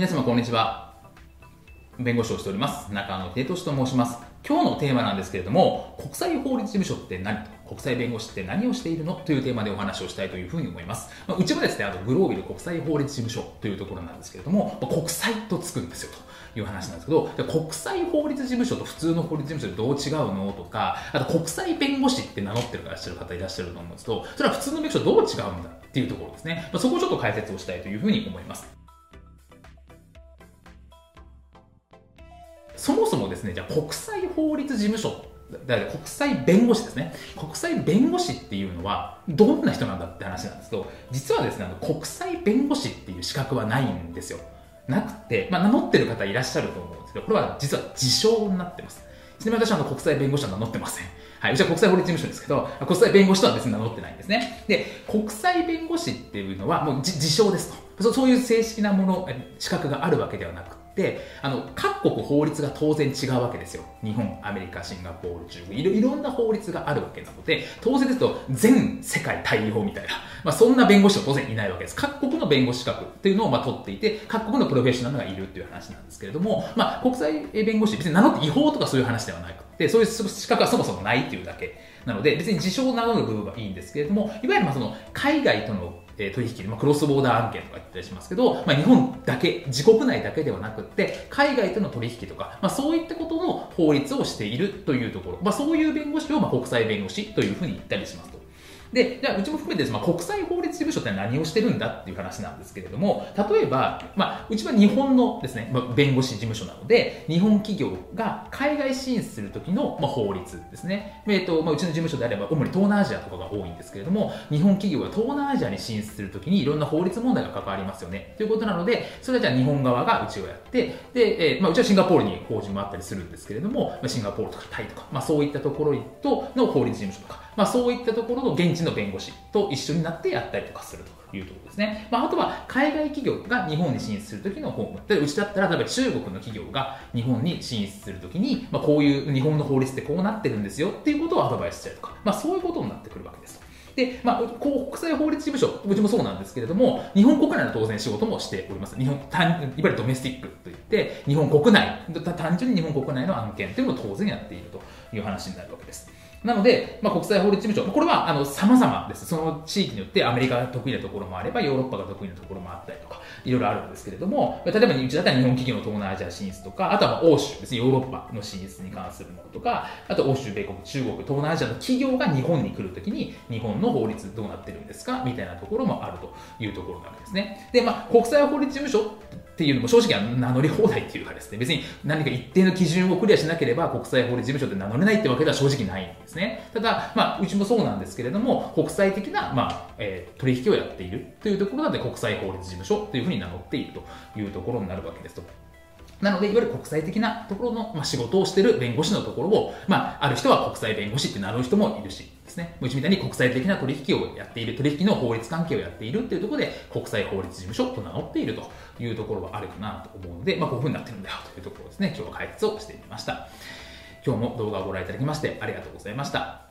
皆様こんにちは。弁護士をしております。中野秀俊と申します。今日のテーマなんですけれども国際法律事務所って何と国際弁護士って何をしているのというテーマでお話をしたいというふうに思います、まあ、うちはですねあとグロービル国際法律事務所というところなんですけれども、まあ、国際とつくんですよと。いう話なんですけど、国際法律事務所と普通の法律事務所でどう違うのとか、あと国際弁護士って名乗ってるからっしゃる方いらっしゃると思うんですけど、それは普通の弁護士とどう違うんだっていうところですね。まあ、そこをちょっと解説をしたいというふうに思います。そもそもですね、じゃあ国際法律事務所だから国際弁護士ですね。国際弁護士っていうのはどんな人なんだって話なんですけど、実はですね、あの国際弁護士っていう資格はないんですよ。なくて、まあ、名乗ってる方いらっしゃると思うんですけど、これは実は自称になってます。ちなみに私はあの国際弁護士は名乗ってません。はい。うちは国際法律事務所ですけど、国際弁護士とは別に名乗ってないんですね。で、国際弁護士っていうのはもう自称ですと。そういう正式なもの、資格があるわけではなくであの各国法律が当然違うわけですよ。日本アメリカシンガポール中国いろいろんな法律があるわけなので当然ですと全世界対応みたいな、まあ、そんな弁護士は当然いないわけです各国の弁護士資格っていうのをまあ取っていて各国のプロフェッショナルがいるっていう話なんですけれども、まあ、国際弁護士別に名乗って違法とかそういう話ではなくてそういう資格はそもそもないっていうだけなので別に自称を名乗る部分はいいんですけれどもいわゆるまあその海外との取引、まあ、クロスボーダー案件とか言ったりしますけど、まあ、日本だけ、自国内だけではなくって、海外との取引とか、まあ、そういったことの法律をしているというところ、まあ、そういう弁護士をまあ国際弁護士というふうに言ったりしますと。で、じゃあ、うちも含めてです、まあ、国際法律事務所って何をしてるんだっていう話なんですけれども、例えば、まあ、うちは日本のですね、まあ、弁護士事務所なので、日本企業が海外進出するときの、まあ、法律ですね。えっ、ー、と、まあ、うちの事務所であれば、主に東南アジアとかが多いんですけれども、日本企業が東南アジアに進出するときにいろんな法律問題が関わりますよね。ということなので、それはじゃあ日本側がうちをやって、で、えー、まあ、うちはシンガポールに法人もあったりするんですけれども、まあ、シンガポールとかタイとか、まあ、そういったところとの法律事務所とか、まあ、そういったところの現地の弁護士と一緒になってやったりとかするというところですね。まあ、あとは海外企業が日本に進出するときの法務。でうちだったら、例えば中国の企業が日本に進出するときに、まあ、こういう日本の法律ってこうなってるんですよっていうことをアドバイスしたりとか、まあ、そういうことになってくるわけです。で、まあ、国際法律事務所、うちもそうなんですけれども、日本国内の当然仕事もしております。日本、いわゆるドメスティックといって、日本国内、単純に日本国内の案件というのを当然やっているという話になるわけです。なので、まあ、国際法律事務所、これはあの様々です。その地域によってアメリカが得意なところもあれば、ヨーロッパが得意なところもあったりとか、いろいろあるんですけれども、例えばうちだったら日本企業の東南アジア進出とか、あとは欧州ですね、ヨーロッパの進出に関するものとか、あと欧州、米国、中国、東南アジアの企業が日本に来るときに、日本の法律どうなってるんですかみたいなところもあるというところなわけですね。で、まあ、国際法律事務所っていうのも正直は名乗り放題っていうかですね、別に何か一定の基準をクリアしなければ国際法律事務所って名乗れないってわけでは正直ないんですね。ただ、まあ、うちもそうなんですけれども、国際的な、まあ、えー、取引をやっているというところなので、国際法律事務所というふうに名乗っているというところになるわけですと。なので、いわゆる国際的なところの、まあ、仕事をしている弁護士のところを、まあ、ある人は国際弁護士って名乗る人もいるし、ですね。うちみたいに国際的な取引をやっている、取引の法律関係をやっているっていうところで、国際法律事務所と名乗っているというところはあるかなと思うので、まあ、こういうふうになってるんだよというところですね。今日は解説をしてみました。今日も動画をご覧いただきましてありがとうございました。